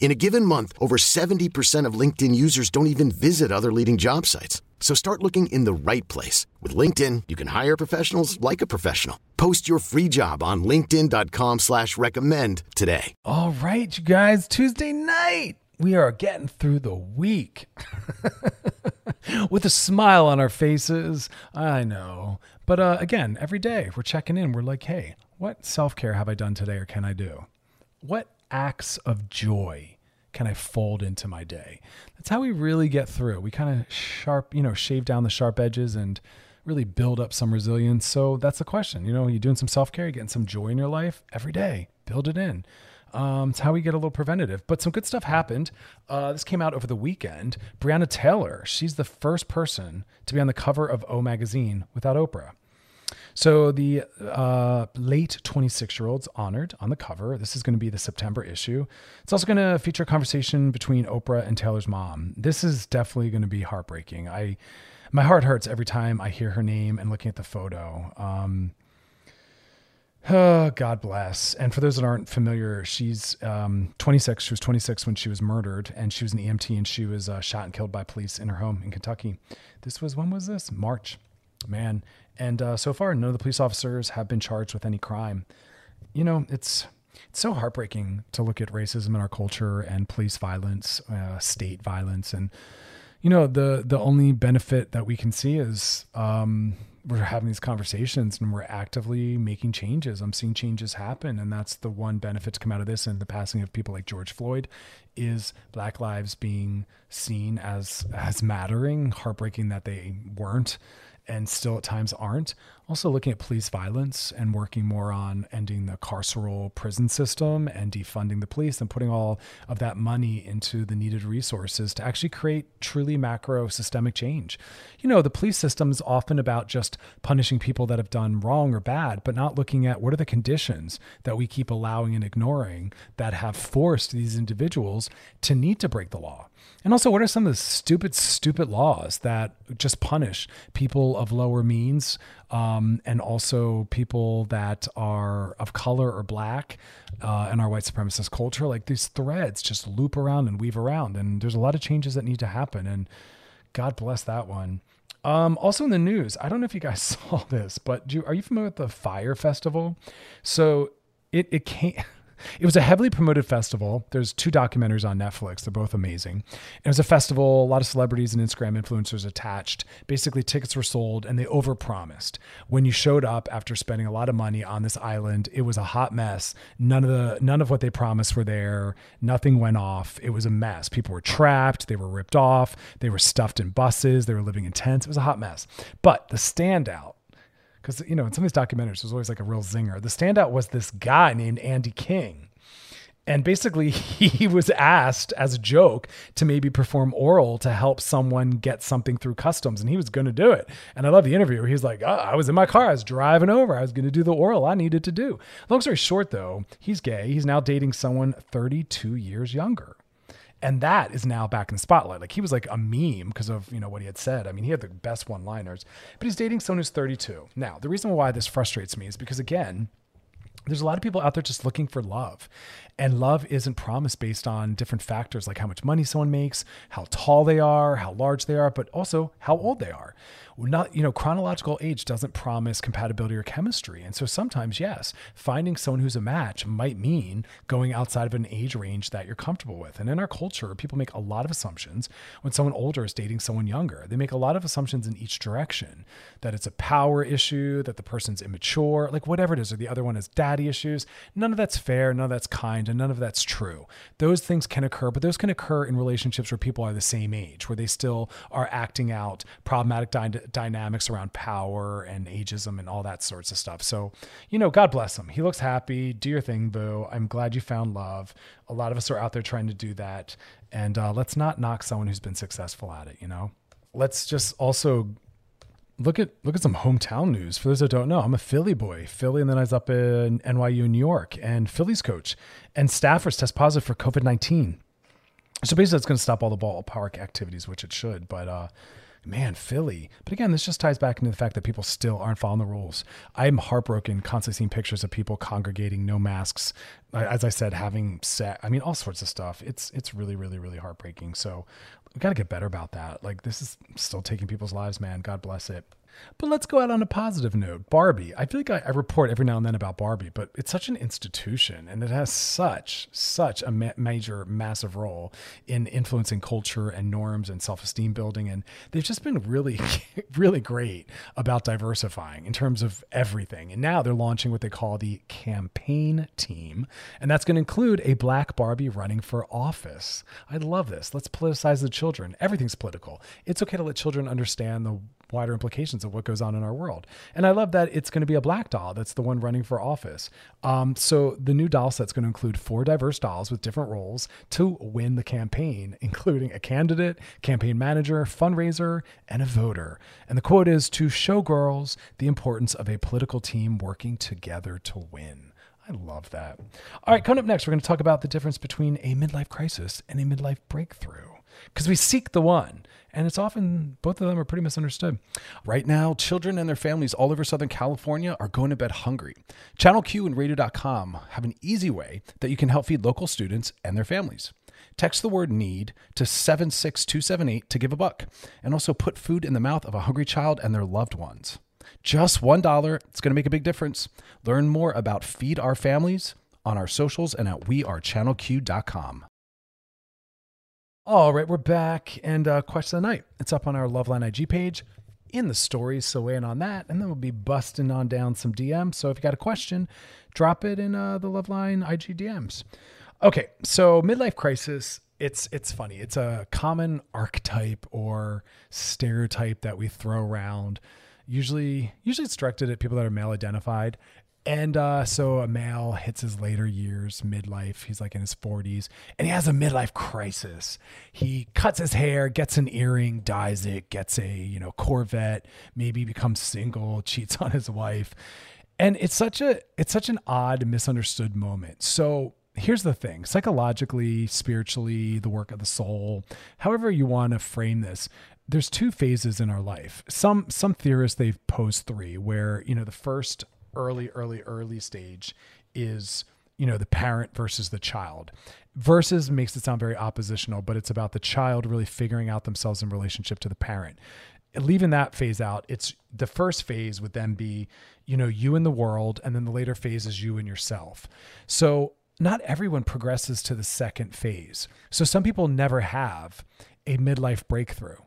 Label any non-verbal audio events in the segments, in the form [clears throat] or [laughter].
In a given month, over 70% of LinkedIn users don't even visit other leading job sites. So start looking in the right place. With LinkedIn, you can hire professionals like a professional. Post your free job on linkedin.com slash recommend today. All right, you guys, Tuesday night. We are getting through the week [laughs] with a smile on our faces. I know. But uh, again, every day we're checking in. We're like, hey, what self care have I done today or can I do? What acts of joy can I fold into my day? That's how we really get through. We kind of sharp, you know, shave down the sharp edges and really build up some resilience. So that's the question. You know, you're doing some self care, you're getting some joy in your life every day. Build it in. Um, it's how we get a little preventative. But some good stuff happened. Uh, this came out over the weekend. Breonna Taylor, she's the first person to be on the cover of O Magazine without Oprah. So the uh, late 26 year old's honored on the cover. This is going to be the September issue. It's also going to feature a conversation between Oprah and Taylor's mom. This is definitely going to be heartbreaking. I my heart hurts every time I hear her name and looking at the photo. Um, Oh, God bless. And for those that aren't familiar, she's um, 26. She was 26 when she was murdered, and she was an EMT, and she was uh, shot and killed by police in her home in Kentucky. This was when was this? March, man. And uh, so far, none of the police officers have been charged with any crime. You know, it's it's so heartbreaking to look at racism in our culture and police violence, uh, state violence, and you know the the only benefit that we can see is um, we're having these conversations and we're actively making changes. I'm seeing changes happen, and that's the one benefit to come out of this. And the passing of people like George Floyd is Black lives being seen as as mattering. Heartbreaking that they weren't and still at times aren't. Also, looking at police violence and working more on ending the carceral prison system and defunding the police and putting all of that money into the needed resources to actually create truly macro systemic change. You know, the police system is often about just punishing people that have done wrong or bad, but not looking at what are the conditions that we keep allowing and ignoring that have forced these individuals to need to break the law. And also, what are some of the stupid, stupid laws that just punish people of lower means um, and also people that are of color or black uh, in our white supremacist culture? Like these threads just loop around and weave around. And there's a lot of changes that need to happen. And God bless that one. Um, also in the news, I don't know if you guys [laughs] saw this, but you, are you familiar with the Fyre Festival? So it, it came. [laughs] It was a heavily promoted festival. There's two documentaries on Netflix. They're both amazing. It was a festival, a lot of celebrities and Instagram influencers attached. Basically, tickets were sold and they overpromised. When you showed up after spending a lot of money on this island, it was a hot mess. None of the none of what they promised were there. Nothing went off. It was a mess. People were trapped, they were ripped off, they were stuffed in buses, they were living in tents. It was a hot mess. But the standout because you know in some of these documentaries there's always like a real zinger. The standout was this guy named Andy King. And basically, [laughs] he was asked as a joke to maybe perform oral to help someone get something through customs, and he was going to do it. And I love the interview. He's like, oh, "I was in my car, I was driving over, I was going to do the oral I needed to do." Long story short, though, he's gay. He's now dating someone 32 years younger and that is now back in the spotlight. Like he was like a meme because of you know what he had said. I mean, he had the best one-liners, but he's dating someone who's 32. Now, the reason why this frustrates me is because again, there's a lot of people out there just looking for love. And love isn't promised based on different factors like how much money someone makes, how tall they are, how large they are, but also how old they are. not you know chronological age doesn't promise compatibility or chemistry. And so sometimes yes finding someone who's a match might mean going outside of an age range that you're comfortable with. And in our culture people make a lot of assumptions when someone older is dating someone younger. They make a lot of assumptions in each direction that it's a power issue that the person's immature like whatever it is or the other one has daddy issues. None of that's fair none of that's kind and none of that's true those things can occur but those can occur in relationships where people are the same age where they still are acting out problematic dy- dynamics around power and ageism and all that sorts of stuff. So, you know, God bless him. He looks happy. Do your thing, boo. I'm glad you found love. A lot of us are out there trying to do that. And uh, let's not knock someone who's been successful at it, you know? Let's just also look at look at some hometown news. For those that don't know, I'm a Philly boy, Philly, and then I was up in NYU, New York, and Philly's coach and staffers test positive for COVID nineteen. So basically, it's going to stop all the ballpark activities, which it should. But uh, man, Philly. But again, this just ties back into the fact that people still aren't following the rules. I'm heartbroken constantly seeing pictures of people congregating, no masks. As I said, having set, I mean, all sorts of stuff. It's it's really, really, really heartbreaking. So we got to get better about that. Like this is still taking people's lives, man. God bless it. But let's go out on a positive note. Barbie. I feel like I, I, report every now and then about Barbie, but it's such an institution and it has such, such a ma- major, massive role in influencing culture and norms and self esteem building. And they've just been really, [laughs] really great about diversifying in terms of everything. And now they're launching what they call the campaign team. And that's going to include a black Barbie running for office. I love this. Let's politicize the children. Everything's political. It's okay to let children understand the wider implications of what goes on in our world. And I love that it's going to be a black doll that's the one running for office. Um, so the new doll set's going to include four diverse dolls with different roles to win the campaign, [laughs] including a candidate, campaign manager, fundraiser, and a voter. And the quote is to show girls the importance of a political team working together to win. I love that. All right, coming up next, we're going to talk about the difference between a midlife crisis and a midlife breakthrough because we seek the one and it's often both of them are pretty misunderstood. Right now, children and their families all over Southern California are going to bed hungry. Channel Q and radio.com have an easy way that you can help feed local students and their families. Text the word need to 76278 to give a buck and also put food in the mouth of a hungry child and their loved ones. Just $1, it's going to make a big difference. Learn more about Feed Our Families on our socials and at wearechannelq.com. All right, we're back. And uh, question of the night. It's up on our Loveline IG page in the stories. So weigh in on that. And then we'll be busting on down some DMs. So if you got a question, drop it in uh, the Loveline IG DMs. Okay, so midlife crisis. It's it's funny. It's a common archetype or stereotype that we throw around. Usually, usually it's directed at people that are male identified, and uh, so a male hits his later years, midlife. He's like in his 40s, and he has a midlife crisis. He cuts his hair, gets an earring, dyes it, gets a you know Corvette, maybe becomes single, [laughs] cheats on his wife, and it's such a it's such an odd, misunderstood moment. So here's the thing: psychologically, spiritually, the work of the soul, however you want to frame this, there's two phases in our life. Some some theorists they've posed three, where you know the first early, early, early stage is you know the parent versus the child. Versus makes it sound very oppositional but it's about the child really figuring out themselves in relationship to the parent. Leaving that phase out it's the first phase would then be you know you in the world and then the later phase is you and yourself. So not everyone progresses to the second phase. So some people never have a midlife breakthrough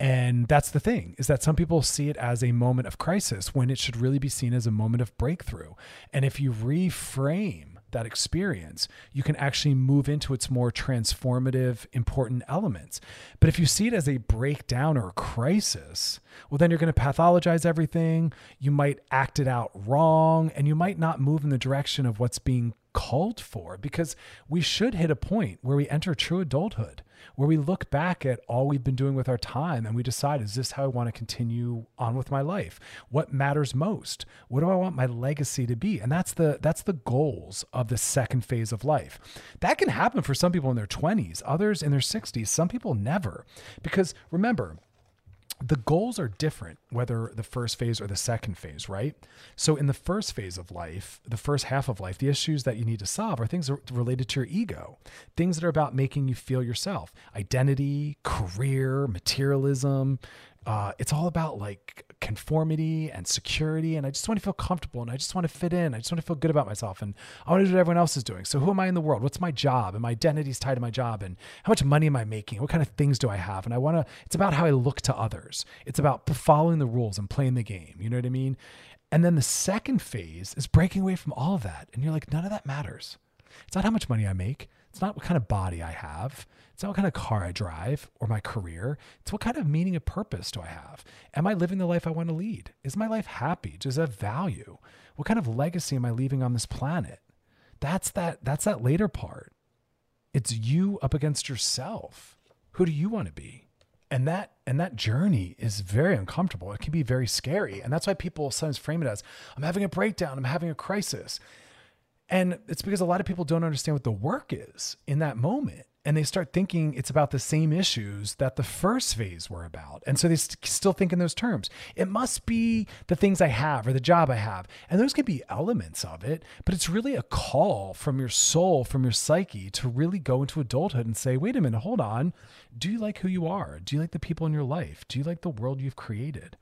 and that's the thing is that some people see it as a moment of crisis when it should really be seen as a moment of breakthrough. And if you reframe that experience, you can actually move into its more transformative, important elements. But if you see it as a breakdown or a crisis, well, then you're going to pathologize everything. You might act it out wrong, and you might not move in the direction of what's being called for because we should hit a point where we enter true adulthood where we look back at all we've been doing with our time and we decide, is this how I want to continue on with my life? What matters most? What do I want my legacy to be? And that's the that's the goals of the second phase of life. That can happen for some people in their 20s, others in their 60s, some people never. Because remember, the goals are different whether the first phase or the second phase, right? So in the first phase of life, the first half of life, the issues that you need to solve are things related to your ego, things that are about making you feel yourself, identity, career, materialism, uh, it's all about like conformity and security. And I just want to feel comfortable and I just want to fit in. I just want to feel good about myself. And I want to do what everyone else is doing. So who am I in the world? What's my job? And my identity is tied to my job. And how much money am I making? What kind of things do I have? And I want to, it's about how I look to others. It's about following the rules and playing the game. You know what I mean? And then the second phase is breaking away from all of that. And you're like, none of that matters. It's not how much money I make. It's not what kind of body I have. It's not what kind of car I drive or my career. It's what kind of meaning and purpose do I have? Am I living the life I want to lead? Is my life happy? Does it have value? What kind of legacy am I leaving on this planet? That's that that's that later part. It's you up against yourself. Who do you want to be? And that and that journey is very uncomfortable. It can be very scary. And that's why people sometimes frame it as I'm having a breakdown, I'm having a crisis. And it's because a lot of people don't understand what the work is in that moment. And they start thinking it's about the same issues that the first phase were about. And so they st- still think in those terms. It must be the things I have or the job I have. And those can be elements of it, but it's really a call from your soul, from your psyche to really go into adulthood and say, wait a minute, hold on. Do you like who you are? Do you like the people in your life? Do you like the world you've created?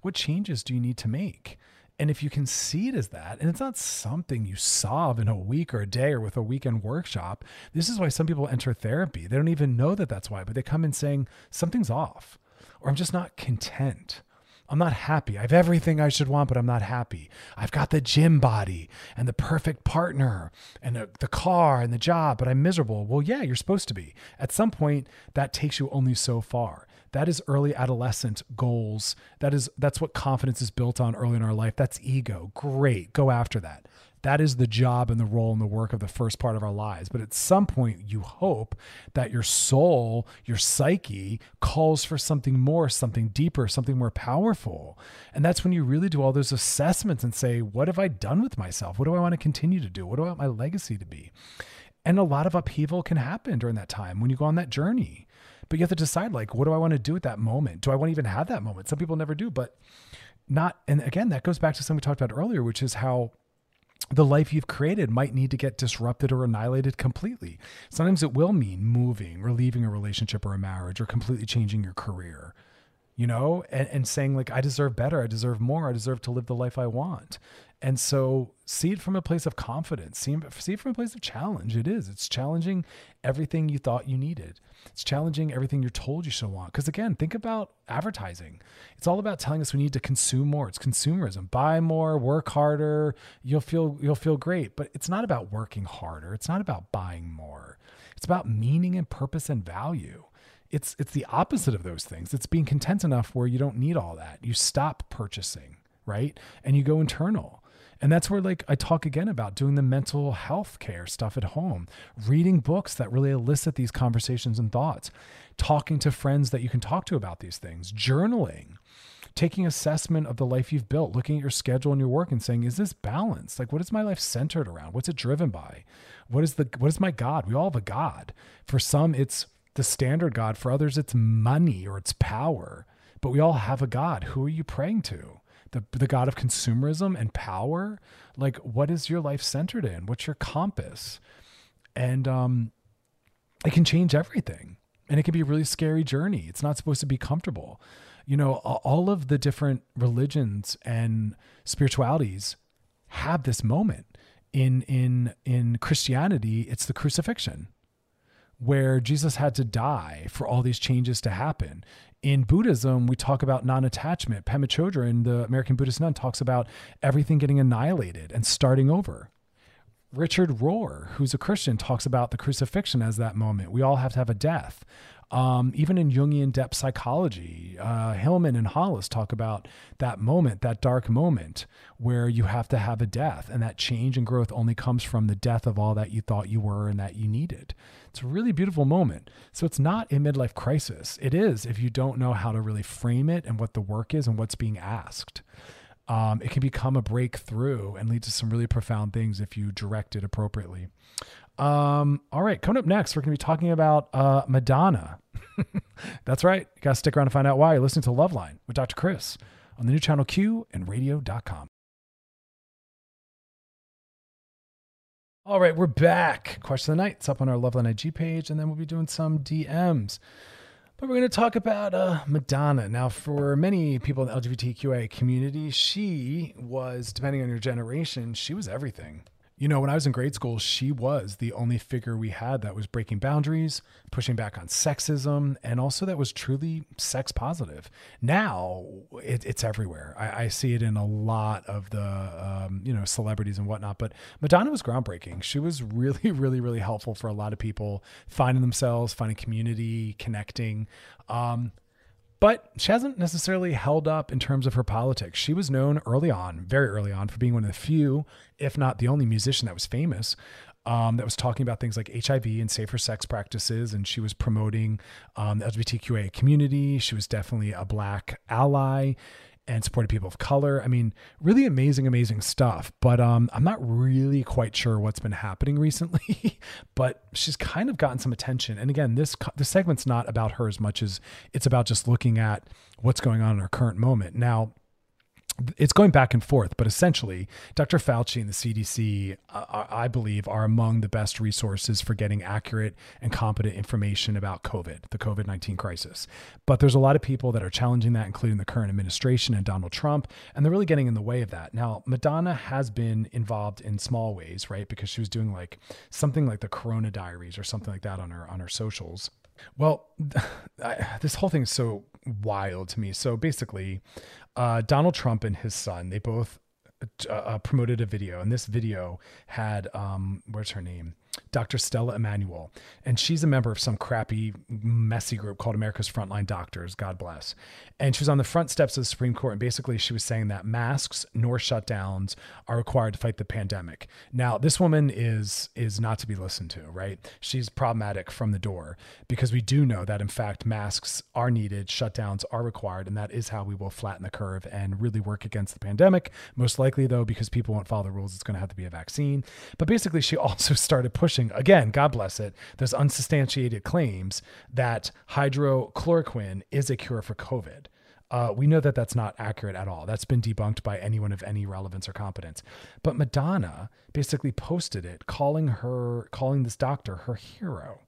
What changes do you need to make? And if you can see it as that, and it's not something you solve in a week or a day or with a weekend workshop, this is why some people enter therapy. They don't even know that that's why, but they come in saying something's off, or I'm just not content. I'm not happy. I have everything I should want, but I'm not happy. I've got the gym body and the perfect partner and the, the car and the job, but I'm miserable. Well, yeah, you're supposed to be. At some point, that takes you only so far. That is early adolescent goals. That is that's what confidence is built on early in our life. That's ego. Great. Go after that. That is the job and the role and the work of the first part of our lives. But at some point, you hope that your soul, your psyche calls for something more, something deeper, something more powerful. And that's when you really do all those assessments and say, what have I done with myself? What do I want to continue to do? What do I want my legacy to be? And a lot of upheaval can happen during that time when you go on that journey. But you have to decide like, what do I want to do at that moment? Do I want to even have that moment? Some people never do, but not. And again, that goes back to something we talked about earlier, which is how the life you've created might need to get disrupted or annihilated completely. Sometimes it will mean moving or leaving a relationship or a marriage or completely changing your career, you know, and, and saying, like, I deserve better. I deserve more. I deserve to live the life I want. And so see it from a place of confidence, see, see it from a place of challenge. It is. It's challenging everything you thought you needed. It's challenging everything you're told you should want. Because again, think about advertising. It's all about telling us we need to consume more. It's consumerism. Buy more, work harder, you'll feel you'll feel great. But it's not about working harder. It's not about buying more. It's about meaning and purpose and value. It's it's the opposite of those things. It's being content enough where you don't need all that. You stop purchasing, right? And you go internal and that's where like I talk again about doing the mental health care stuff at home, reading books that really elicit these conversations and thoughts, talking to friends that you can talk to about these things, journaling, taking assessment of the life you've built, looking at your schedule and your work and saying, is this balanced? Like what is my life centered around? What's it driven by? What is the what is my God? We all have a God. For some it's the standard God, for others it's money or it's power. But we all have a God. Who are you praying to? The the god of consumerism and power? Like what is your life centered in? What's your compass? And um it can change everything. And it can be a really scary journey. It's not supposed to be comfortable. You know all of the different religions and spiritualities have this moment. In in in christianity it's the crucifixion where Jesus had to die for all these changes to happen. In Buddhism, we talk about non attachment. Pema Chodron, the American Buddhist nun, talks about everything getting annihilated and starting over. Richard Rohr, who's a Christian, talks about the crucifixion as that moment. We all have to have a death. Um, even in Jungian depth psychology, uh, Hillman and Hollis talk about that moment, that dark moment where you have to have a death, and that change and growth only comes from the death of all that you thought you were and that you needed. It's a really beautiful moment. So it's not a midlife crisis. It is if you don't know how to really frame it and what the work is and what's being asked. Um, it can become a breakthrough and lead to some really profound things if you direct it appropriately. Um, all right, coming up next, we're going to be talking about uh, Madonna. [laughs] That's right. You got to stick around to find out why. You're listening to Loveline with Dr. Chris on the new channel Q and radio.com. All right, we're back. Question of the night. It's up on our Loveline IG page, and then we'll be doing some DMs. But we're going to talk about uh, Madonna. Now, for many people in the LGBTQA community, she was, depending on your generation, she was everything. You know, when I was in grade school, she was the only figure we had that was breaking boundaries, pushing back on sexism, and also that was truly sex positive. Now it, it's everywhere. I, I, see it in a lot of the, um, you know, celebrities and whatnot. But Madonna was groundbreaking. She was really, [laughs] really, really helpful for a lot of people finding themselves, finding community, connecting. Um, but she hasn't necessarily held up in terms of her politics. She was known early on, very early on, for being one of the few, if not the only musician that was famous um, that was talking about things like HIV and safer sex practices. And she was promoting um, the LGBTQA community. She was definitely a black ally and supported people of color. I mean, really amazing, amazing stuff. But um, I'm not really quite sure what's been happening [laughs] recently. but she's kind of gotten some attention. And again, this this segment's not about her as much as it's about just looking at what's going on in her current moment. Now, it's going back and forth, but essentially, Dr. Fauci and the CDC, uh, I believe, are among the best resources for getting accurate and competent information about COVID, the COVID 19 crisis. But there's a lot of people that are challenging that, including the current administration and Donald Trump, and they're really getting in the way of that. Now, Madonna has been involved in small ways, right? Because she was doing like something like the Corona Diaries or something like that on her on her socials. Well, [laughs] I, this whole thing is so wild to me. So basically, uh, Donald Trump and his son, they both uh, uh, promoted a video, and this video had um, where's her name? Dr. Stella Immanuel, and she's a member of some crappy, messy group called America's Frontline Doctors. God bless. And she was on the front steps of the Supreme Court, and basically she was saying that masks nor shutdowns are required to fight the pandemic. Now, this woman is is not to be listened to, right? She's problematic from the door because we do know that in fact masks are needed, shutdowns are required, and that is how we will flatten the curve and really work against the pandemic. Most likely, though, because people won't follow the rules, it's going to have to be a vaccine. But basically, she [laughs] also started pushing pushing, again, God bless it, there's unsubstantiated claims that hydroxychloroquine is a cure for COVID. Uh, we know that that's not accurate at all. That's been debunked by anyone of any relevance or competence. But Madonna basically posted it, calling her, calling this doctor her hero.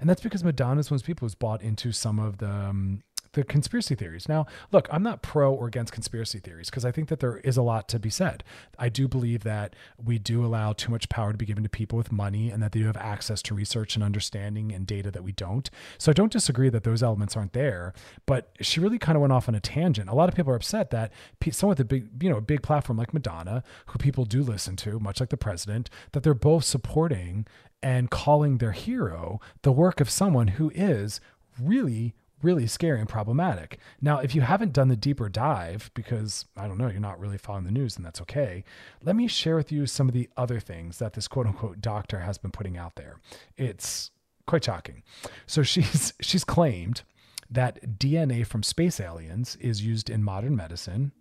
And that's because Madonna's one of those people who's bought into some of the um, the conspiracy theories. Now, look, I'm not pro or against conspiracy theories because I think that there is a lot to be said. I do believe that we do allow too much power to be given to people with money and that they do have access to research and understanding and data that we don't. So I don't disagree that those elements aren't there, but she really kind of went off on a tangent. A lot of people are upset that someone with a big, you know, a big platform like Madonna, who people do listen to, much like the president, that they're both supporting and calling their hero the work of someone who is really really scary and problematic. Now, if you haven't done the deeper dive, because I don't know, you're not really following the news, and that's okay, let me share with you some of the other things that this quote unquote doctor has been putting out there. It's quite shocking. So she's [laughs] she's claimed that DNA from space aliens is used in modern medicine.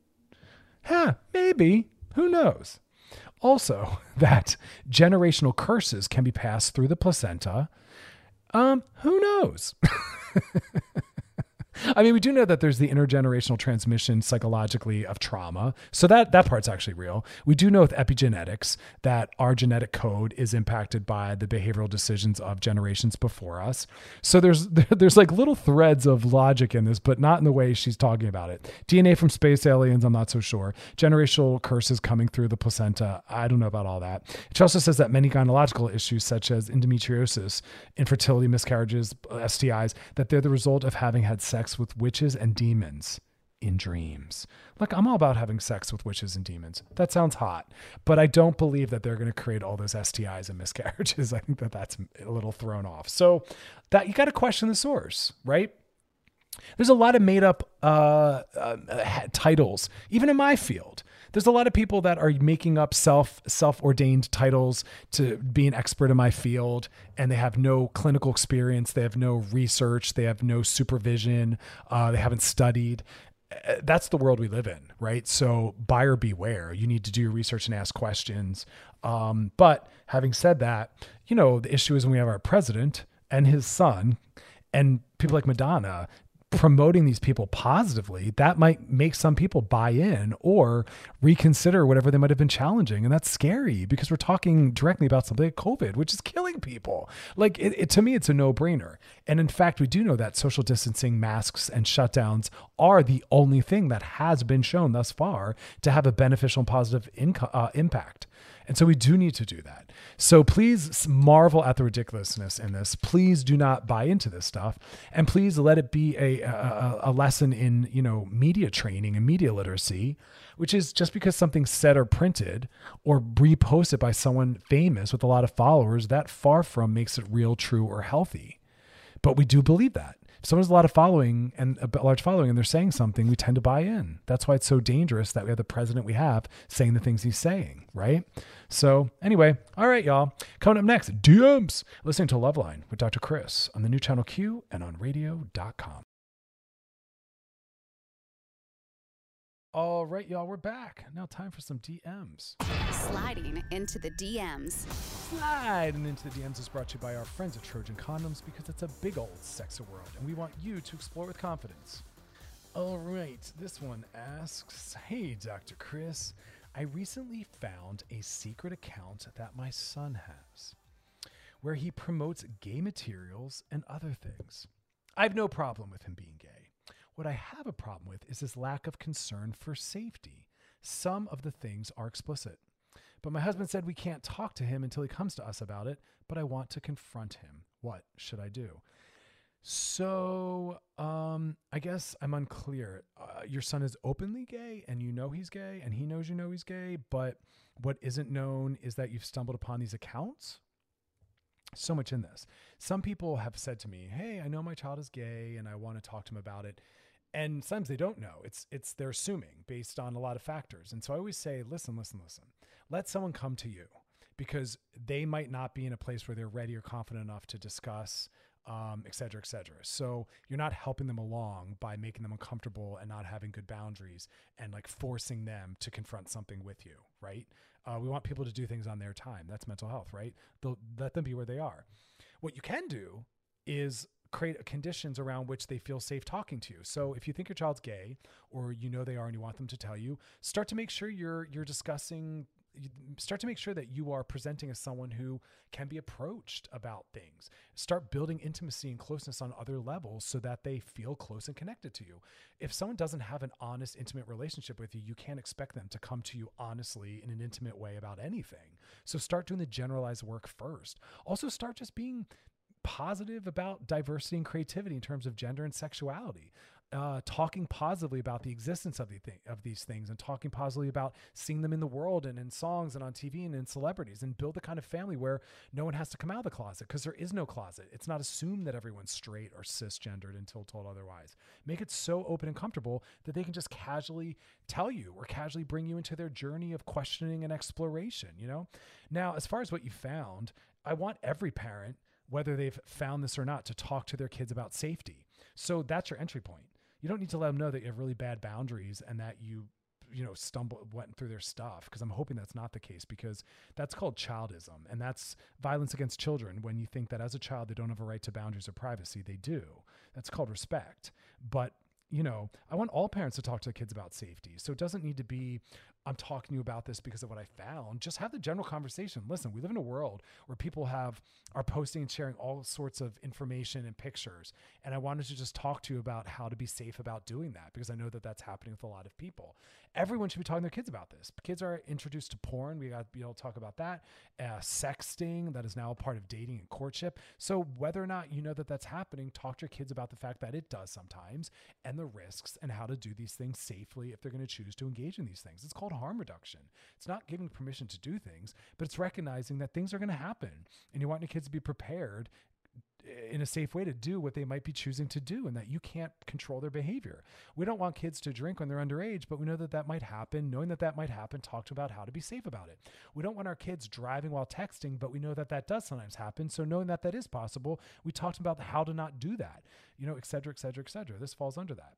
Huh, maybe. Who knows? Also, [laughs] that generational curses can be passed through the placenta. Um, who knows? [laughs] I mean, we do know that there's the intergenerational transmission psychologically of trauma. So that that part's actually real. We do know with epigenetics that our genetic code is impacted by the behavioral decisions of generations before us. So there's [laughs] there's like little threads of logic in this, but not in the way she's talking about it. DNA from space aliens, I'm not so sure. Generational curses coming through the placenta, I don't know about all that. She also says that many gynecological issues such as endometriosis, infertility, miscarriages, STIs, that they're the result of having had sex with witches and demons in dreams. Look, I'm all about having sex with witches and demons. That sounds hot, but I don't believe that they're going to create all those STIs and miscarriages. [laughs] I think that that's a little thrown off. So that you got to question the source, right? There's a lot of made up uh, uh, titles, even in my field there's a lot of people that are making up self self ordained titles to be an expert in my field, and they have no clinical experience, they have no research, they have no supervision, uh, they haven't studied. Uh, that's the world we live in, right? So buyer beware. You need to do your research and ask questions. Um, but having said that, you know the issue is when we have our president and his son, and people like Madonna promoting these people positively, that might make some people buy in or reconsider whatever they might have been challenging. And that's scary because we're talking directly about something like COVID, which is killing people. Like it, it, to me, it's a no brainer. And in fact, we do know that social distancing, masks, and shutdowns are the only thing that has been shown thus far to have a beneficial and positive inco- uh, impact. And so we do need to do that. So please marvel at the ridiculousness in this. Please do not buy into this stuff. And please let it be a, a, a lesson in, you know, media training and media literacy, which is just because something's said or printed or reposted by someone famous with a lot of followers, that far from makes it real, true, or healthy. But we do believe that if someone has a lot of following and a large following and they're saying something, we tend to buy in. That's why it's so dangerous that we have the president we have saying the things he's saying, right? So, anyway, all right, y'all. Coming up next, DMs. Listening to Loveline with Dr. Chris on the new channel Q and on radio.com. All right, y'all, we're back. Now, time for some DMs. Sliding into the DMs. Sliding into the DMs is brought to you by our friends at Trojan Condoms because it's a big old sexy world and we want you to explore with confidence. All right, this one asks Hey, Dr. Chris, I recently found a secret account that my son has where he promotes gay materials and other things. I have no problem with him being gay. What I have a problem with is his lack of concern for safety. Some of the things are explicit. But my husband said we can't talk to him until he comes to us about it, but I want to confront him. What should I do? So, um, I guess I'm unclear. Uh, your son is openly gay and you know he's gay and he knows you know he's gay, but what isn't known is that you've stumbled upon these accounts. So much in this. Some people have said to me, Hey, I know my child is gay and I want to talk to him about it and sometimes they don't know it's it's they're assuming based on a lot of factors and so i always say listen listen listen let someone come to you because they might not be in a place where they're ready or confident enough to discuss um, et cetera, et cetera. So you're not helping them along by making them uncomfortable and not having good boundaries and like forcing them to confront something with you, right? Uh, we want people to do things on their time. That's mental health, right? They'll let them be where they are. What you can do is create conditions around which they feel safe talking to you. So if you think your child's gay or you know they are and you want them to tell you, start to make sure you're you're discussing start to make sure that you are presenting as someone who can be approached about things. Start building intimacy and closeness on other levels so that they feel close and connected to you. If someone doesn't have an honest, intimate relationship with you, you can't expect them to come to you honestly in an intimate way about anything. So start doing the generalized work first. Also, start just being positive about diversity and creativity in terms of gender and sexuality. Uh, talking positively about the existence of, the thing, of these things and talking positively about seeing them in the world and in songs and on TV and in celebrities and build the kind of family where no one has to come out of the closet because there is no closet. It's not assumed that everyone's straight or cisgendered until told otherwise. Make it so open and comfortable that they can just casually tell you or casually bring you into their journey of questioning and exploration, you know? Now, as far as what you found, I want every parent whether they've found this or not, to talk to their kids about safety. So that's your entry point. You don't need to let them know that you have really bad boundaries and that you you know stumble went through their stuff because i'm hoping that's not the case because that's called childism and that's violence against children when you think that as a child they don't have a right to boundaries or privacy they do that's called respect but you know, I want all parents to talk to their kids about safety. So it doesn't need to be, I'm talking to you about this because of what I found. Just have the general conversation. Listen, we live in a world where people have are posting and sharing all sorts of information and pictures, and I wanted to just talk to you about how to be safe about doing that because I know that that's happening with a lot of people. Everyone should be talking to their kids about this. Kids are introduced to porn. We got to be able to talk about that. Uh, sexting that is now a part of dating and courtship. So whether or not you know that that's happening, talk to your kids about the fact that it does sometimes and the risks and how to do these things safely if they're going to choose to engage in these things. It's called harm reduction. It's not giving permission to do things, but it's recognizing that things are going to happen and you want your kids to be prepared Eh, in a safe way to do what they might be choosing to do and that you can't control their behavior. We don't want kids to drink when they're underage, but we know that that might happen. Knowing that that might happen, talk about how to be safe about it. We don't want our kids driving while texting, but we know that that does sometimes happen. So knowing that that is possible, we talked about how to not do that, you know, et cetera, et cetera, et cetera. This falls under that.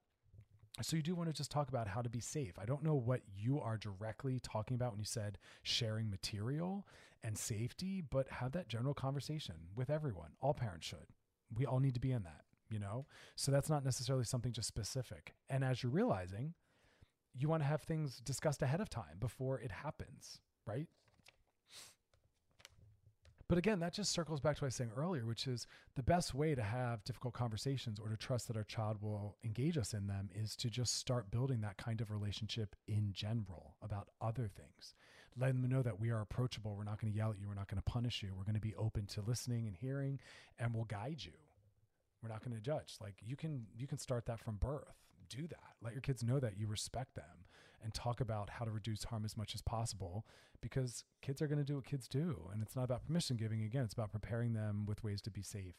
So you do want to just talk about how to be safe. I don't know what you are directly talking about when you said sharing material and safety, but have that general conversation with everyone. All parents should. We all need to be in that. you know? So that's not necessarily something just specific. And as you're realizing, you want to have things discussed ahead of time before it happens, right? But again, that just circles back to what I was saying earlier, which is the best way to have difficult conversations or to trust that our child will engage us in them is to just start building that kind of relationship in general about other things. Let them know that we are approachable. We're not going to yell at you. We're not going to punish you. We're going to be open to listening and hearing, and we'll guide you. We're not going to judge. Like you can you can start that from birth. Do that. Let your kids know that you respect them and talk about how to reduce harm as much as possible because kids are going to do what kids do. And it's not about permission giving. Again, it's about preparing them with ways to be safe.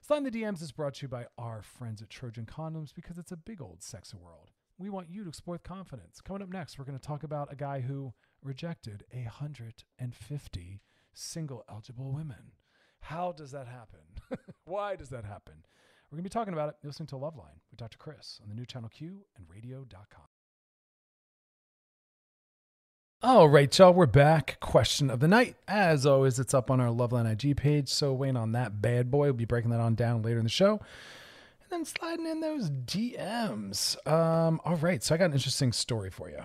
Slide the DMs is brought to you by our friends at Trojan Condoms because it's a big old sexy world. We want you to explore with confidence. Coming up next, we're going to talk about a guy who rejected 150 single eligible women. How does that happen? [laughs] Why does that happen? We're going to be talking about it. You're listening to Loveline with Dr. Chris on the new channel Q and radio.com. All right, y'all, we're back. Question of the night. As always, it's up on our Loveline IG page. So, waiting on that bad boy. We'll be breaking that on down later in the show. And then sliding in those DMs. Um, all right, so I got an interesting story for you.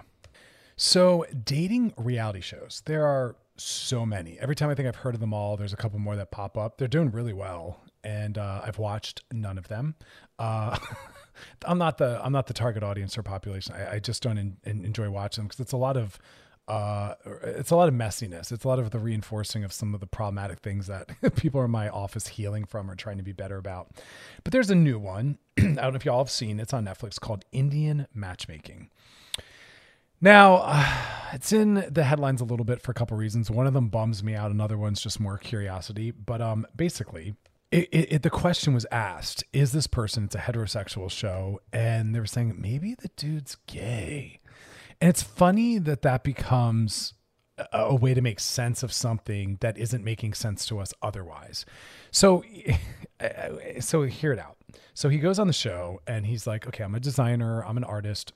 So, dating reality shows. There are so many. Every time I think I've heard of them all, there's a couple more that pop up. They're doing really well, and uh, I've watched none of them. Uh, [laughs] I'm not the I'm not the target audience or population. I, I just don't en- enjoy watching them because it's a lot of uh, it's a lot of messiness. It's a lot of the reinforcing of some of the problematic things that [laughs] people in my office healing from or trying to be better about. But there's a new one. [clears throat] I don't know if y'all have seen. It's on Netflix called Indian Matchmaking. Now, uh, it's in the headlines a little bit for a couple reasons. One of them bums me out. Another one's just more curiosity. But um, basically, it, it, it, the question was asked: Is this person? It's a heterosexual show, and they were saying maybe the dude's gay. And it's funny that that becomes a, way to make sense of something that isn't making sense to us otherwise. So, [laughs] so hear it out. So he goes on the show and he's like, "Okay, I'm a designer. I'm an artist."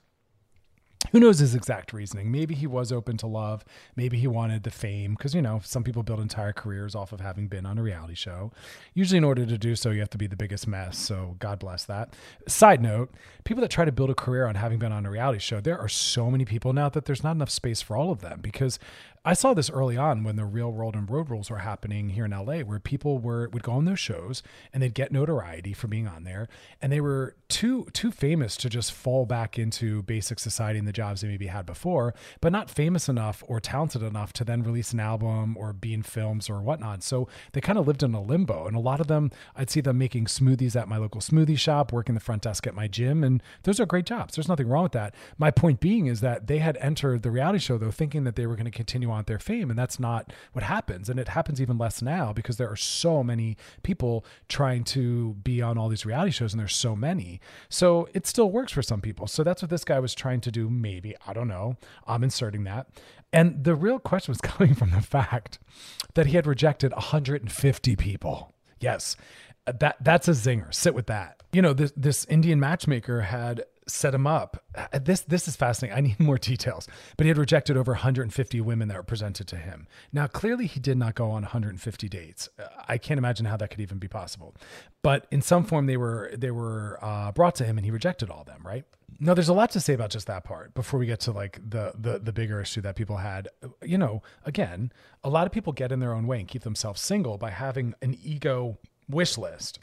Who knows his exact reasoning? Maybe he was open to love. Maybe he wanted the fame because, you know, some people build entire careers off of having been on a reality show. Usually, in order to do so, you have to be the biggest mess. So, God bless that. Side note people that try to build a career on having been on a reality show, there are so many people now that there's not enough space for all of them because I saw this early on when the real world and road rules were happening here in LA, where people were would go on those shows and they'd get notoriety for being on there, and they were too too famous to just fall back into basic society and the jobs they maybe had before, but not famous enough or talented enough to then release an album or be in films or whatnot. So they kind of lived in a limbo, and a lot of them, I'd see them making smoothies at my local smoothie shop, working the front desk at my gym, and those are great jobs. There's nothing wrong with that. My point being is that they had entered the reality show though, thinking that they were going to continue want their fame. And that's not what happens. And it happens even less now because there are so many people trying to be on all these reality shows and there's so many. So it still works for some people. So that's what this guy was trying to do. Maybe, I don't know. I'm inserting that. And the real question was [laughs] coming from the fact that he had rejected 150 people. Yes, that that's a zinger. Sit with that. You know, this this Indian matchmaker had set him up. Uh, this this is fascinating. I [laughs] need more details. But he had rejected over 150 women that were presented to him. Now, clearly, he did not go on 150 dates. Uh, I can't imagine how that could even be possible. But in some form, they were they were uh, brought to him, and he rejected all of them. Right? No, there's a lot to say about just that part before we get to like the the the bigger issue that people had. You know, again, a lot of people get in their own way and keep themselves single by having an ego wish list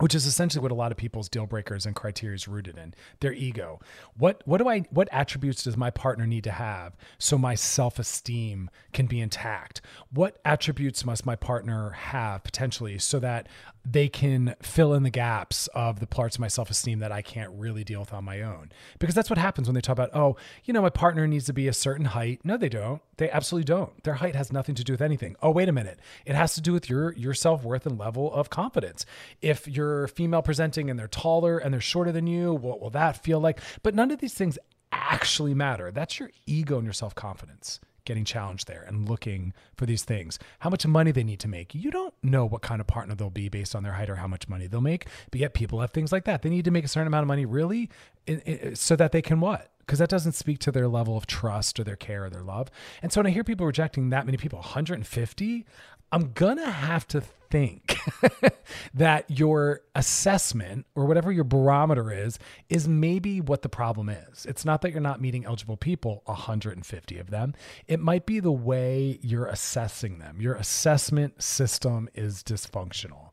which is essentially what a lot of people's deal breakers and criteria is rooted in their ego. What what do i what attributes does my partner need to have so my self-esteem can be intact? What attributes must my partner have potentially so that they can fill in the gaps of the parts of my self-esteem that i can't really deal with on my own. Because that's what happens when they talk about oh you know my partner needs to be a certain height. No they don't. They absolutely don't. Their height has nothing to do with anything. Oh wait a minute. It has to do with your your self-worth and level of confidence. If you're female presenting and they're taller and they're shorter than you, what will that feel like? But none of these things actually matter. That's your ego and your self confidence getting challenged there and looking for these things. How much money they need to make. You don't know what kind of partner they'll be based on their height or how much money they'll make. But yet people have things like that. They need to make a certain amount of money really uh, so that they can what? because that doesn't speak to their level of trust or their care or their love. And so when I hear people rejecting that many people, 150, I'm gonna have to think [laughs] that your assessment or whatever your barometer is is maybe what the problem is. It's not that you're not meeting eligible people, 150 of them. It might be the way you're assessing them. Your assessment system is dysfunctional.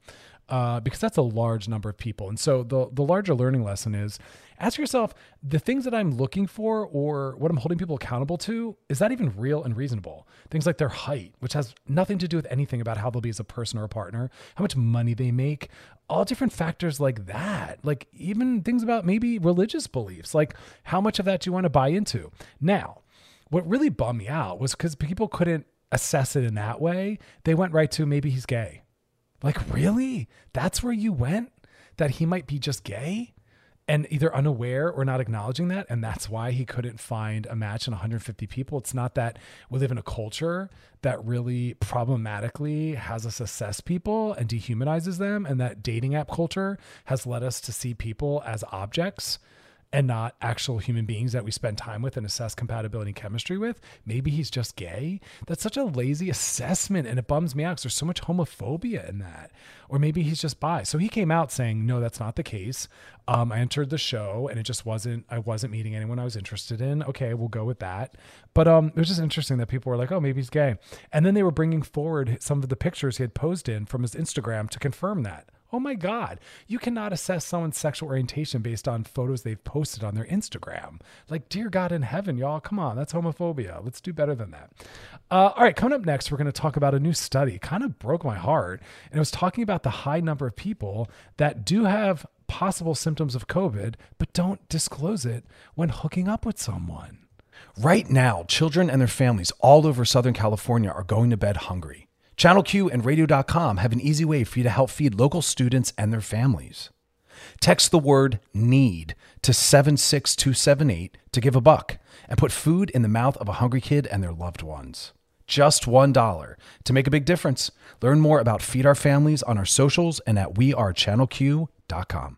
Uh, because that's a large number of people. And so the the larger learning lesson is ask yourself the things that I'm looking for or what I'm holding people accountable to, is that even real and reasonable? Things like their height, which has nothing to do with anything about how they'll be as a person or a partner, how much money they make, all different factors like that. Like even things about maybe religious beliefs, like how much of that do you want to buy into? Now, what really bummed me out was because people couldn't assess it in that way. They went right to maybe he's gay. Like, really? That's where you went? That he might be just gay? and either unaware or not acknowledging that and that's why he couldn't find a match in 150 people it's not that we live in a culture that really problematically has us assess people and dehumanizes them and that dating app culture has led us to see people as objects and not actual human beings that we spend time with and assess compatibility and chemistry with. Maybe he's just gay. That's such a lazy assessment and it bums me out because there's so much homophobia in that. Or maybe he's just bi. So he came out saying, no, that's not the case. Um, I entered the show and it just wasn't, I wasn't meeting anyone I was interested in. Okay, we'll go with that. But um, it was just interesting that people were like, oh, maybe he's gay. And then they were bringing forward some of the pictures he had posed in from his Instagram to confirm that. Oh my God. You cannot assess someone's sexual orientation based on photos they've posted on their Instagram. Like, dear God in heaven, y'all, come on. That's homophobia. Let's do better than that. Uh, all right, coming up next, we're going to talk about a new study. Kind of broke my heart. And it was talking about the high number of people that do have possible symptoms of COVID, but don't disclose it when hooking up with someone. Right now, children and their families all over Southern California are going to bed hungry. Channel Q and radio.com have an easy way for you to help feed local students and their families. Text the word NEED to 76278 to give a buck and put food in the mouth of a hungry kid and their loved ones. Just $1 to make a big difference. Learn more about Feed Our Families on our socials and at wearechannelq.com.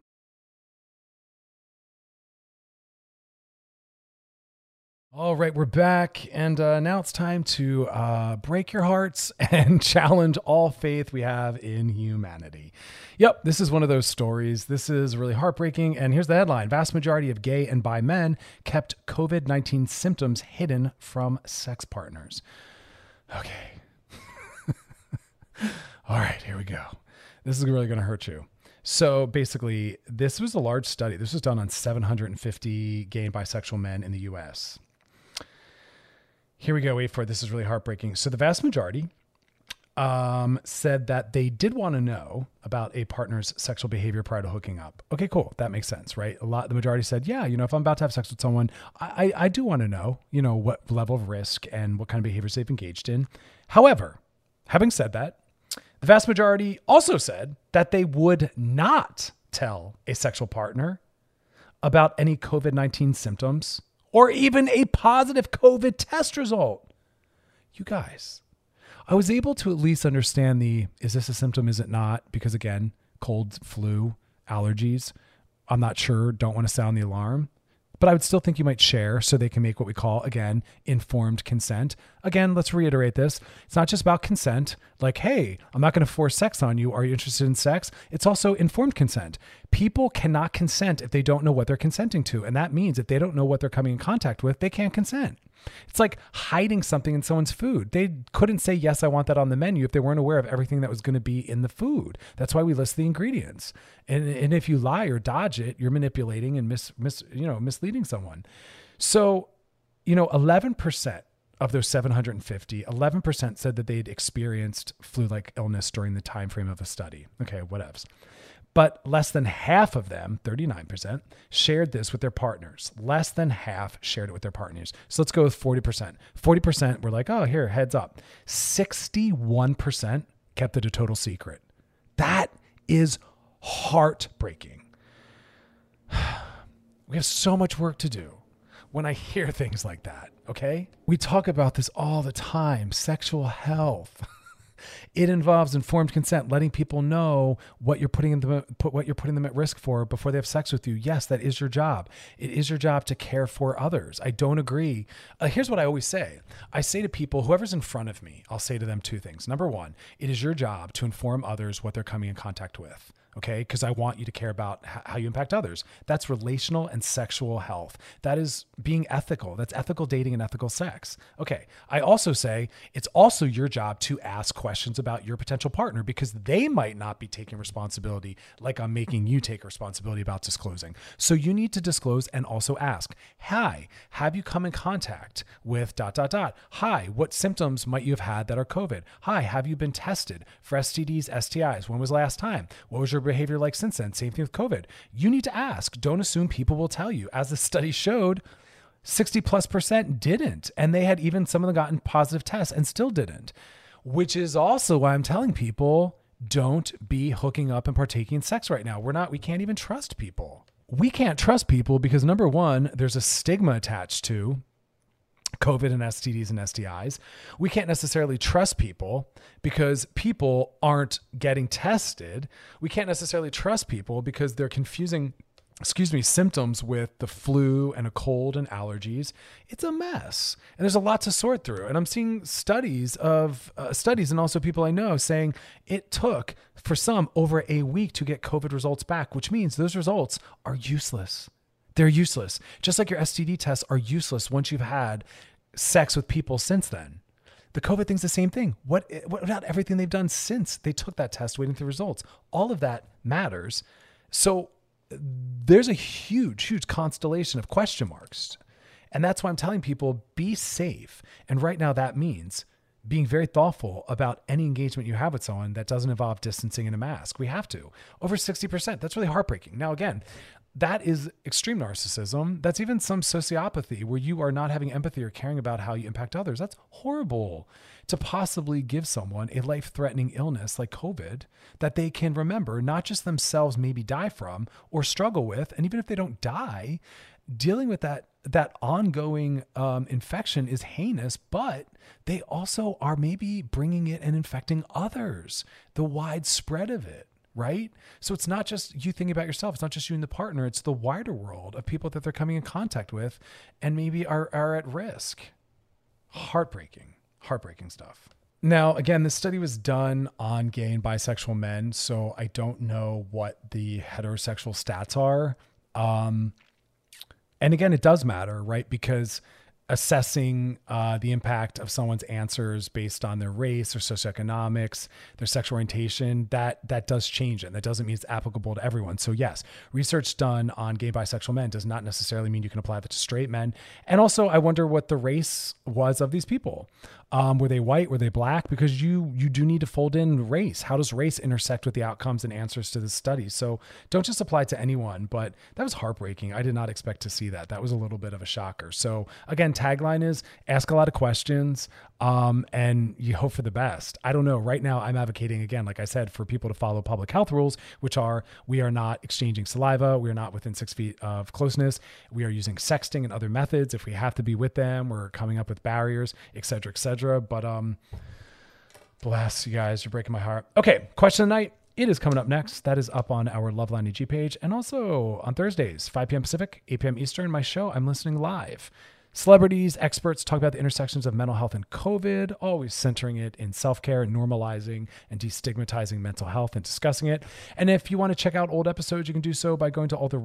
All right, we're back, and uh, now it's time to uh, break your hearts [laughs] and challenge all faith we have in humanity. Yep, this is one of those stories. This is really heartbreaking. And here's the headline Vast majority of gay and bi men kept COVID 19 symptoms hidden from sex partners. Okay. [laughs] all right, here we go. This is really going to hurt you. So basically, this was a large study. This was done on 750 gay and bisexual men in the US. Here we go. Wait for it. This is really heartbreaking. So the vast majority um, said that they did want to know about a partner's sexual behavior prior to hooking up. Okay, cool. That makes sense, right? A lot. The majority said, yeah, you know, if I'm about to have sex with someone, I, I, I do want to know, you know, what level of risk and what kind of behaviors they've engaged in. However, having said that, the vast majority also said that they would not tell a sexual partner about any COVID 19 symptoms or even a positive COVID test result. You guys, I was able to at least understand the is this a symptom, is it not? Because again, cold, flu, allergies. I'm not sure, don't want to sound the alarm but I would still think you might share so they can make what we call, again, informed consent. Again, let's reiterate this. It's not just about consent, like, hey, I'm not going to force sex on you. Are you interested in sex? It's also informed consent. People cannot consent if they don't know what they're consenting to. And that means if they don't know what they're coming in contact with, they can't consent. It's like hiding something in someone's food. They couldn't say, Yes, I want that on the menu if they weren't aware of everything that was going to be in the food. That's why we list the ingredients. And, and if you lie or dodge it, you're manipulating and mis, mis, you know, misleading someone. So, you know, 11% of those 750 11% said that they'd experienced flu-like illness during the time frame of a study okay whatevs but less than half of them, 39%, shared this with their partners. Less than half shared it with their partners. So let's go with 40%. 40% were like, oh, here, heads up. 61% kept it a total secret. That is heartbreaking. [sighs] We have so much work to do when I hear [laughs] things like that, okay? We talk about this all the time sexual health. [laughs] It involves informed consent, letting people know what you're putting them put what you're putting them at risk for before they have sex with you. Yes, that is your job. It is your job to care for others. I don't agree. Uh, here's what I always say. I say to people, whoever's in front of me, I'll say to them two things. Number one, it is your job to inform others what they're coming in contact with okay? Because I want you to care about h- how you impact others. That's relational and sexual health. That is being ethical. That's ethical dating and ethical sex. Okay. I also say it's also your job to ask questions about your potential partner because they might not be taking responsibility like I'm making you take responsibility about disclosing. So you need to disclose and also ask, Hi, have you come in contact with dot, dot, dot? Hi, what symptoms might you have had that are COVID? Hi, have you been tested for STDs, STIs? When was last time? What was your behavior like since then? Same thing with COVID. You need to ask. Don't assume people will tell you. As the study showed, 60 plus percent didn't. And they had even some of them gotten positive tests and still didn't, which is also why I'm telling people don't be hooking up and partaking in sex right now. We're not, we can't even trust people. We can't trust people because number one, there's a stigma attached to COVID and STDs and STIs. We can't necessarily trust people because people aren't getting tested. We can't necessarily trust people because they're confusing, excuse me, symptoms with the flu and a cold and allergies. It's a mess. And there's a lot to sort through. And I'm seeing studies of uh, studies and also people I know saying it took for some over a week to get COVID results back, which means those results are useless. They're useless. Just like your STD tests are useless once you've had sex with people since then. The COVID thing's the same thing. What, what about everything they've done since they took that test, waiting for the results? All of that matters. So there's a huge, huge constellation of question marks. And that's why I'm telling people be safe. And right now, that means being very thoughtful about any engagement you have with someone that doesn't involve distancing and a mask. We have to. Over 60%. That's really heartbreaking. Now, again, that is extreme narcissism. That's even some sociopathy where you are not having empathy or caring about how you impact others. That's horrible to possibly give someone a life threatening illness like COVID that they can remember, not just themselves maybe die from or struggle with. And even if they don't die, dealing with that that ongoing um, infection is heinous, but they also are maybe bringing it and infecting others. The widespread of it right? So it's not just you thinking about yourself. It's not just you and the partner. It's the wider world of people that they're coming in contact with and maybe are, are at risk. Heartbreaking, heartbreaking stuff. Now, again, this study was done on gay and bisexual men. So I don't know what the heterosexual stats are. Um, and again, it does matter, right? Because assessing uh, the impact of someone's answers based on their race or socioeconomics, their sexual orientation, that that does change it. That doesn't mean it's applicable to everyone. So yes, research done on gay bisexual men does not necessarily mean you can apply that to straight men. And also, I wonder what the race was of these people. Um, were they white? Were they black? Because you you do need to fold in race. How does race intersect with the outcomes and answers to the study? So don't just apply to anyone. But that was heartbreaking. I did not expect to see that. That was a little bit of a shocker. So again, tagline is ask a lot of questions um, and you hope for the best. I don't know. Right now, I'm advocating again, like I said, for people to follow public health rules, which are we are not exchanging saliva, we are not within six feet of closeness, we are using sexting and other methods. If we have to be with them, we're coming up with barriers, et cetera, et cetera. But um, bless you guys, you're breaking my heart. Okay, question of the night. It is coming up next. That is up on our Loveline IG page and also on Thursdays, 5 p.m. Pacific, 8 p.m. Eastern. My show, I'm listening live. Celebrities, experts talk about the intersections of mental health and COVID, always centering it in self care, and normalizing and destigmatizing mental health and discussing it. And if you want to check out old episodes, you can do so by going to all the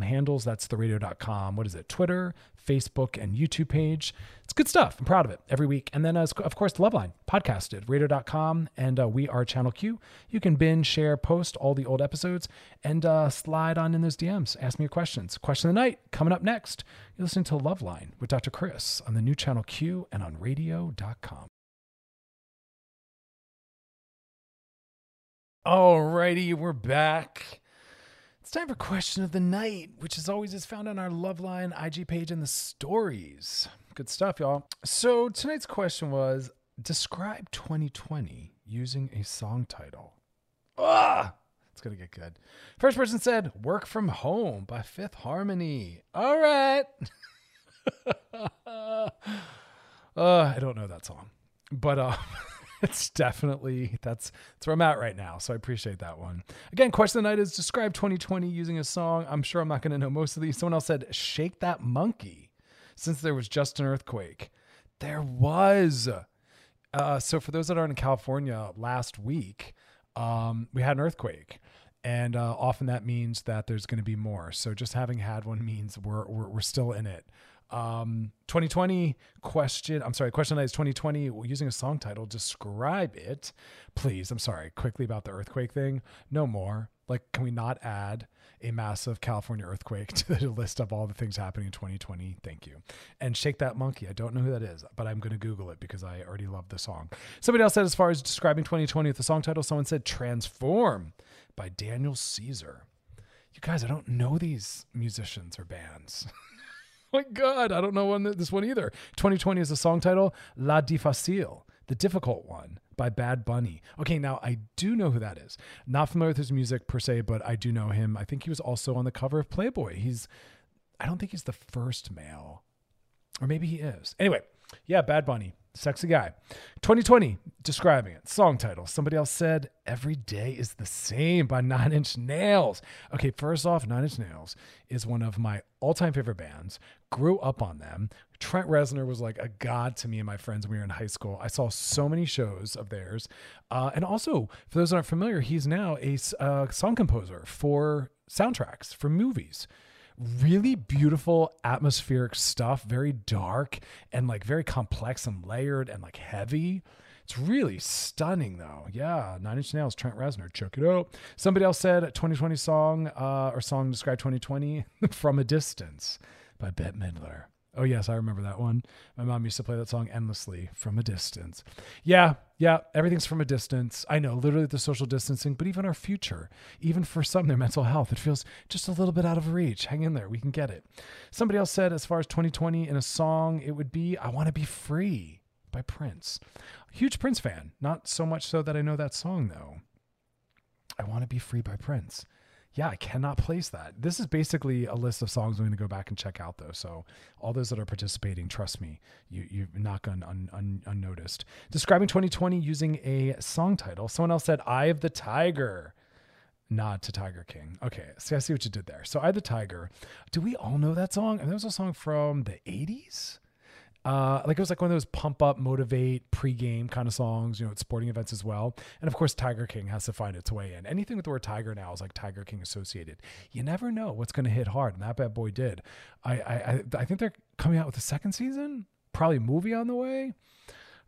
handles. That's the radio.com, what is it, Twitter, Facebook, and YouTube page. It's good stuff. I'm proud of it every week. And then, uh, of course, Loveline podcasted, radio.com, and uh, we are Channel Q. You can binge, share, post all the old episodes, and uh, slide on in those DMs. Ask me your questions. Question of the night coming up next. You're listening to Loveline with Dr. Chris on the new Channel Q and on radio.com. Alrighty, we're back. Time for question of the night, which as always is found on our Loveline IG page in the stories. Good stuff, y'all. So tonight's question was describe 2020 using a song title. Ah, it's gonna get good. First person said "Work from Home" by Fifth Harmony. All right. [laughs] uh, I don't know that song, but uh, [laughs] it's definitely that's that's where I'm at right now. So I appreciate that one. Again, question of the night is describe 2020 using a song. I'm sure I'm not going to know most of these. Someone else said "Shake That Monkey," since there was just an earthquake. There was. Uh, so for those that aren't in California, last week um, we had an earthquake, and uh, often that means that there's going to be more. So just having had one means we're we're, we're still in it. Um, 2020 question. I'm sorry. Question night is 2020 using a song title. Describe it, please. I'm sorry. Quickly about the earthquake thing. No more. Like, can we not add a massive California earthquake [laughs] to the list of all the things happening in 2020? Thank you. And Shake That Monkey. I don't know who that is, but I'm going to Google it because I already love the song. Somebody else said, as far as describing 2020 with the song title, someone said Transform by Daniel Caesar. You guys, I don't know these musicians or bands. [laughs] my God, I don't know one this one either. 2020 is the song title La Difícil, the difficult one by Bad Bunny. Okay, now I do know who that is. Not familiar with his music per se, but I do know him. I think he was also on the cover of Playboy. He's, I don't think he's the first male, or maybe he is. Anyway, yeah, Bad Bunny. Sexy guy. 2020, describing it. Song title. Somebody else said, Every Day is the Same by Nine Inch Nails. Okay, first off, Nine Inch Nails is one of my all time favorite bands. Grew up on them. Trent Reznor was like a god to me and my friends when we were in high school. I saw so many shows of theirs. Uh, and also, for those that aren't familiar, he's now a uh, song composer for soundtracks, for movies really beautiful atmospheric stuff, very dark and like very complex and layered and like heavy. It's really stunning though. Yeah, Nine Inch Nails, Trent Reznor, check it out. Somebody else said 2020 song uh, or song described 2020 [laughs] from a distance by Bette Midler. Oh yes, I remember that one. My mom used to play that song endlessly from a distance. Yeah, yeah, everything's from a distance. I know, literally the social distancing, but even our future, even for some their mental health, it feels just a little bit out of reach. Hang in there, we can get it. Somebody else said as far as 2020 in a song, it would be I Want to Be Free by Prince. Huge Prince fan. Not so much so that I know that song though. I Want to Be Free by Prince yeah, I cannot place that. This is basically a list of songs I'm going to go back and check out, though. So all those that are participating, trust me, you you've not going un, un, unnoticed. Describing 2020 using a song title. Someone else said "Eye of the Tiger." Nod to Tiger King. Okay, see, I see what you did there. So, "Eye of the Tiger." Do we all know that song? And that was a song from the 80s. Uh, like it was like one of those pump up, motivate, pregame kind of songs, you know, at sporting events as well. And of course, Tiger King has to find its way in. Anything with the word Tiger now is like Tiger King associated. You never know what's going to hit hard, and that bad boy did. I, I I think they're coming out with a second season, probably movie on the way.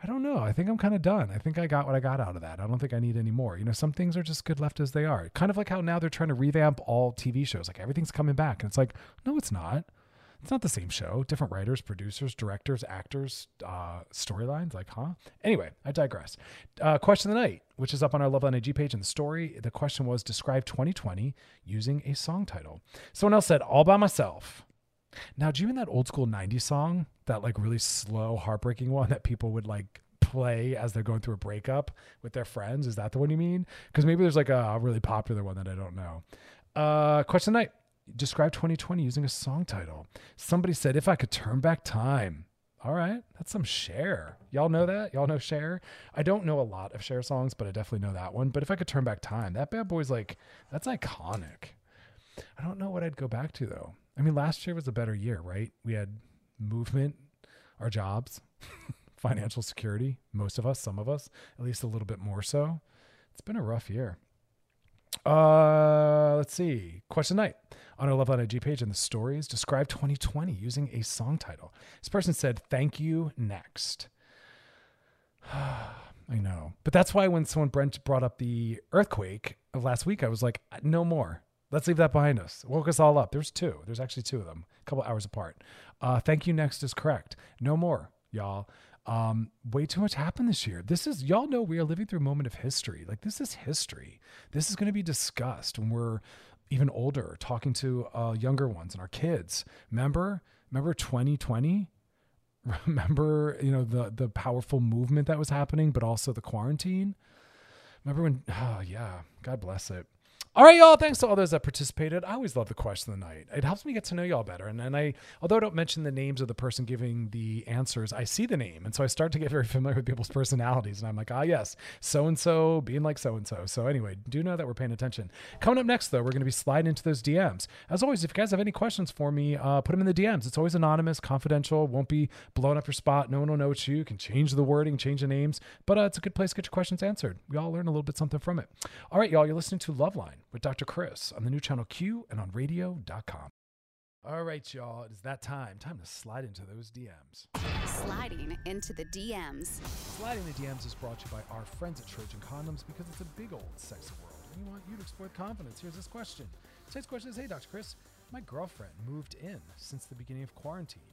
I don't know. I think I'm kind of done. I think I got what I got out of that. I don't think I need any more. You know, some things are just good left as they are. Kind of like how now they're trying to revamp all TV shows. Like everything's coming back. And it's like, no, it's not. It's not the same show. Different writers, producers, directors, actors, uh, storylines. Like, huh? Anyway, I digress. Uh, question of the night, which is up on our Love IG page in the story. The question was describe 2020 using a song title. Someone else said, All by Myself. Now, do you mean that old school 90s song? That like really slow, heartbreaking one that people would like play as they're going through a breakup with their friends? Is that the one you mean? Because maybe there's like a really popular one that I don't know. Uh, question of the night describe 2020 using a song title. Somebody said, If I could turn back time. All right, that's some Cher. Y'all know that? Y'all know Cher? I don't know a lot of Cher songs, but I definitely know that one. But if I could turn back time, that bad boy's like, that's iconic. I don't know what I'd go back to though. I mean, last year was a better year, right? We had movement, our jobs, [laughs] financial security, most of us, some of us, at least a little bit more so. It's been a rough year. Uh, let's see. Question night on our Love IG page in the stories. Describe 2020 using a song title. This person said, "Thank you." Next. [sighs] I know, but that's why when someone Brent brought up the earthquake of last week, I was like, "No more. Let's leave that behind us." Woke us all up. There's two. There's actually two of them, a couple hours apart. Uh, thank you. Next is correct. No more, y'all. Um, way too much happened this year. This is, y'all know we are living through a moment of history. Like, this is history. This is going to be discussed when we're even older, talking to uh, younger ones and our kids. Remember, remember 2020? [laughs] Remember, you know, the, the powerful movement that was happening, but also the quarantine? Remember when, [sighs] oh, yeah, God bless it. All right, y'all. Thanks to all those that participated. I always love the question of the night. It helps me get to know y'all better. And, and I, although I don't mention the names of the person giving the answers, I see the name. And so I start to get very [laughs] familiar with people's personalities. And I'm like, ah, yes, so and so being like so and so. So anyway, do know that we're paying attention. Coming up next, though, we're going to be sliding into those DMs. As always, if you guys have any questions for me, uh, put them in the DMs. It's always anonymous, confidential, won't be blowing up your spot. No one will know it's you. You can change the wording, change the names, but uh, it's a good place to get your questions answered. We all learn a little bit something from it. All right, y'all, you're listening to Loveline with Dr. Chris on the new channel Q and on radio.com. All right, y'all, it is that time. Time to slide into those DMs. Sliding into the DMs. Sliding the DMs is brought to you by our friends at Trojan Condoms because it's a big old sexy world. And we want you to explore with confidence. Here's this question. Today's question is Hey, Dr. Chris, my girlfriend moved in since the beginning of quarantine,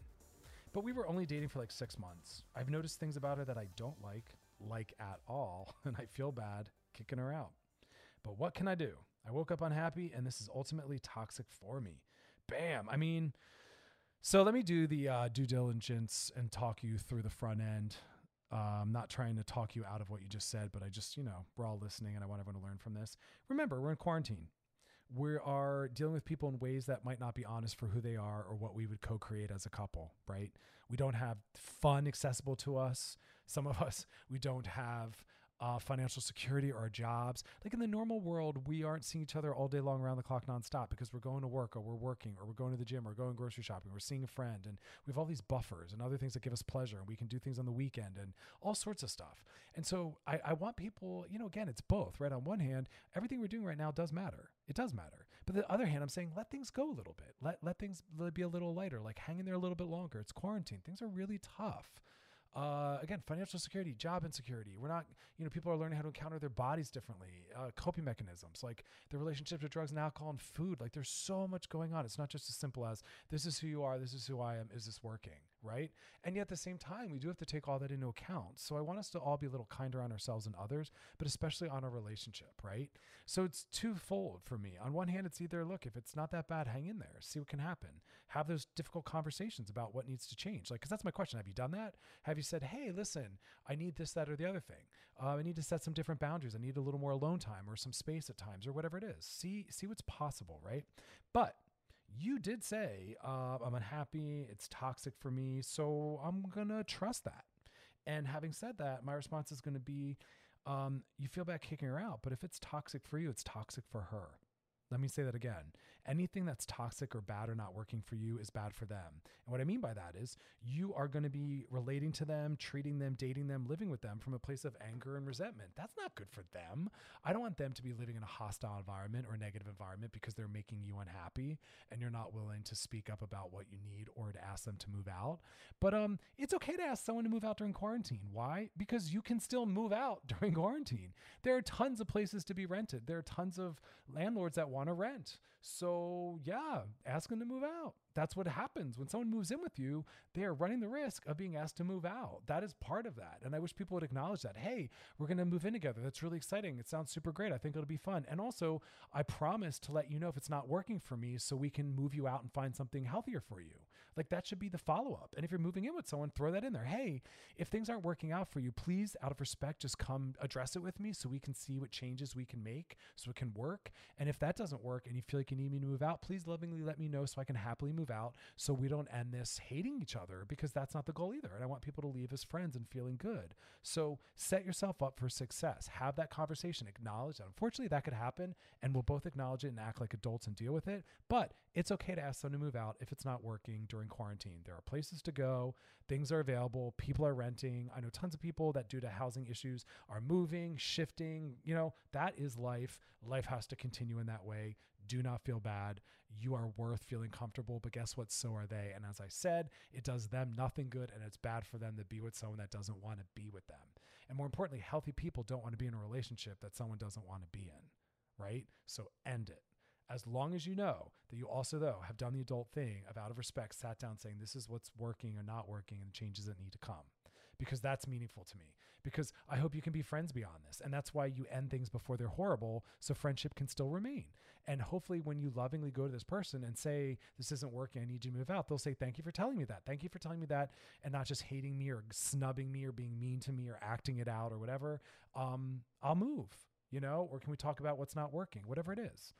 but we were only dating for like six months. I've noticed things about her that I don't like, like at all, [laughs] and I feel bad kicking her out. But what can I do? I woke up unhappy, and this is ultimately toxic for me. Bam. I mean, so let me do the uh, due diligence and talk you through the front end. Uh, I'm not trying to talk you out of what you just said, but I just, you know, we're all listening and I want everyone to learn from this. Remember, we're in quarantine. We are dealing with people in ways that might not be honest for who they are or what we would co create as a couple, right? We don't have fun accessible to us. Some of [laughs] us, we don't have uh, financial security or our jobs. Like in the normal world, we aren't seeing each other all day long around the clock nonstop because we're going to work or we're working or we're going to the gym or going grocery shopping. We're seeing a friend and we have all these buffers and other things that give us pleasure and we can do things on the weekend and all sorts of stuff. And so I, I want people, you know, again, it's both, right? On one hand, everything we're doing right now does matter. It does matter. But the other hand, I'm saying let things go a little bit. Let let things be a little lighter. Like hang in there a little bit longer. It's quarantine. Things are really tough. Uh, again, financial security, job insecurity. We're not, you know, people are learning how to encounter their bodies differently, uh, coping mechanisms, like the relationships with drugs and alcohol and food. Like there's so much going on. It's not just as simple as this is who you are, this is who I am, is this working, right? And yet at the same time, we do have to take all that into account. So I want us to all be a little kinder on ourselves and others, but especially on our relationship, right? So it's twofold for me. On one hand, it's either look, if it's not that bad, hang in there, see what can happen, have those difficult conversations about what needs to change. Like, because that's my question. Have you done that? Have you said, hey, listen, I need this, that, or the other thing. Uh, I need to set some different boundaries. I need a little more alone time or some space at times or whatever it is. See, see what's possible, right? But you did say uh, I'm unhappy. It's toxic for me, so I'm gonna trust that. And having said that, my response is to be, um, you feel bad kicking her out, but if it's toxic for you, it's toxic for her. Let me say that again. Anything that's toxic or bad or not working for you is bad for them. And what I mean by that is you are going to be relating to them, treating them, dating them, living with them from a place of anger and resentment. That's not good for them. I don't want them to be living in a hostile environment or a negative environment because they're making you unhappy and you're not willing to speak up about what you need or to ask them to move out. But um it's okay to ask someone to move out during quarantine. Why? Because you can still move out [laughs] during quarantine. There are tons of places to be rented. There are tons of landlords that want to rent. So, yeah, ask them to move out. That's what happens when someone moves in with you. They are running the risk of being asked to move out. That is part of that. And I wish people would acknowledge that. Hey, we're going to move in together. That's really exciting. It sounds super great. I think it'll be fun. And also, I promise to let you know if it's not working for me so we can move you out and find something healthier for you. Like that should be the follow up. And if you're moving in with someone, throw that in there. Hey, if things aren't working out for you, please, out of respect, just come address it with me so we can see what changes we can make so it can work. And if that doesn't work and you feel like you need me to move out, please lovingly let me know so I can happily move out so we don't end this hating each other because that's not the goal either. And I want people to leave as friends and feeling good. So set yourself up for success. Have that conversation. Acknowledge that. Unfortunately, that could happen and we'll both acknowledge it and act like adults and deal with it. But it's okay to ask someone to move out if it's not working during quarantine. There are places to go, things are available, people are renting. I know tons of people that, due to housing issues, are moving, shifting. You know, that is life. Life has to continue in that way. Do not feel bad. You are worth feeling comfortable, but guess what? So are they. And as I said, it does them nothing good, and it's bad for them to be with someone that doesn't want to be with them. And more importantly, healthy people don't want to be in a relationship that someone doesn't want to be in, right? So end it as long as you know that you also though have done the adult thing of out of respect sat down saying this is what's working or not working and the changes that need to come. Because that's meaningful to me. Because i hope you can be friends beyond this. And that's why you end things before they're horrible so friendship can still remain. And hopefully when you lovingly go to this person and say this isn't working i need you to move out they'll say thank you for telling me that. Thank you for telling me that and not just hating me or snubbing me or being mean to me or acting it out or whatever. Um, i'll move you know, or can we talk about what's not working? Whatever it is.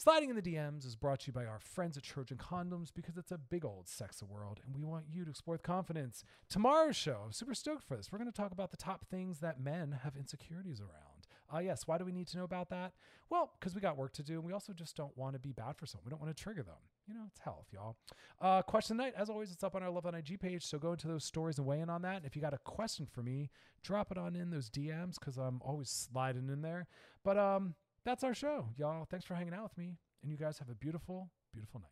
Sliding in the DMs is brought to you by our friends at Trojan Condoms because it's a big old sex world and we want you to explore with confidence. Tomorrow's show, I'm super stoked for this. We're going to talk about the top things that men have insecurities around. Uh, yes, why do we need to know about that? Well, because we got work to do and we also just don't want to be bad for someone. We don't want to trigger them. You know, it's health, y'all. Uh, question night, as always, it's up on our Loveline IG page. So go into those stories and weigh in on that. And if you got a question for me, drop it on in those DMs because I'm always sliding in there. But um, that's our show, y'all. Thanks for hanging out with me. And you guys have a beautiful, beautiful night.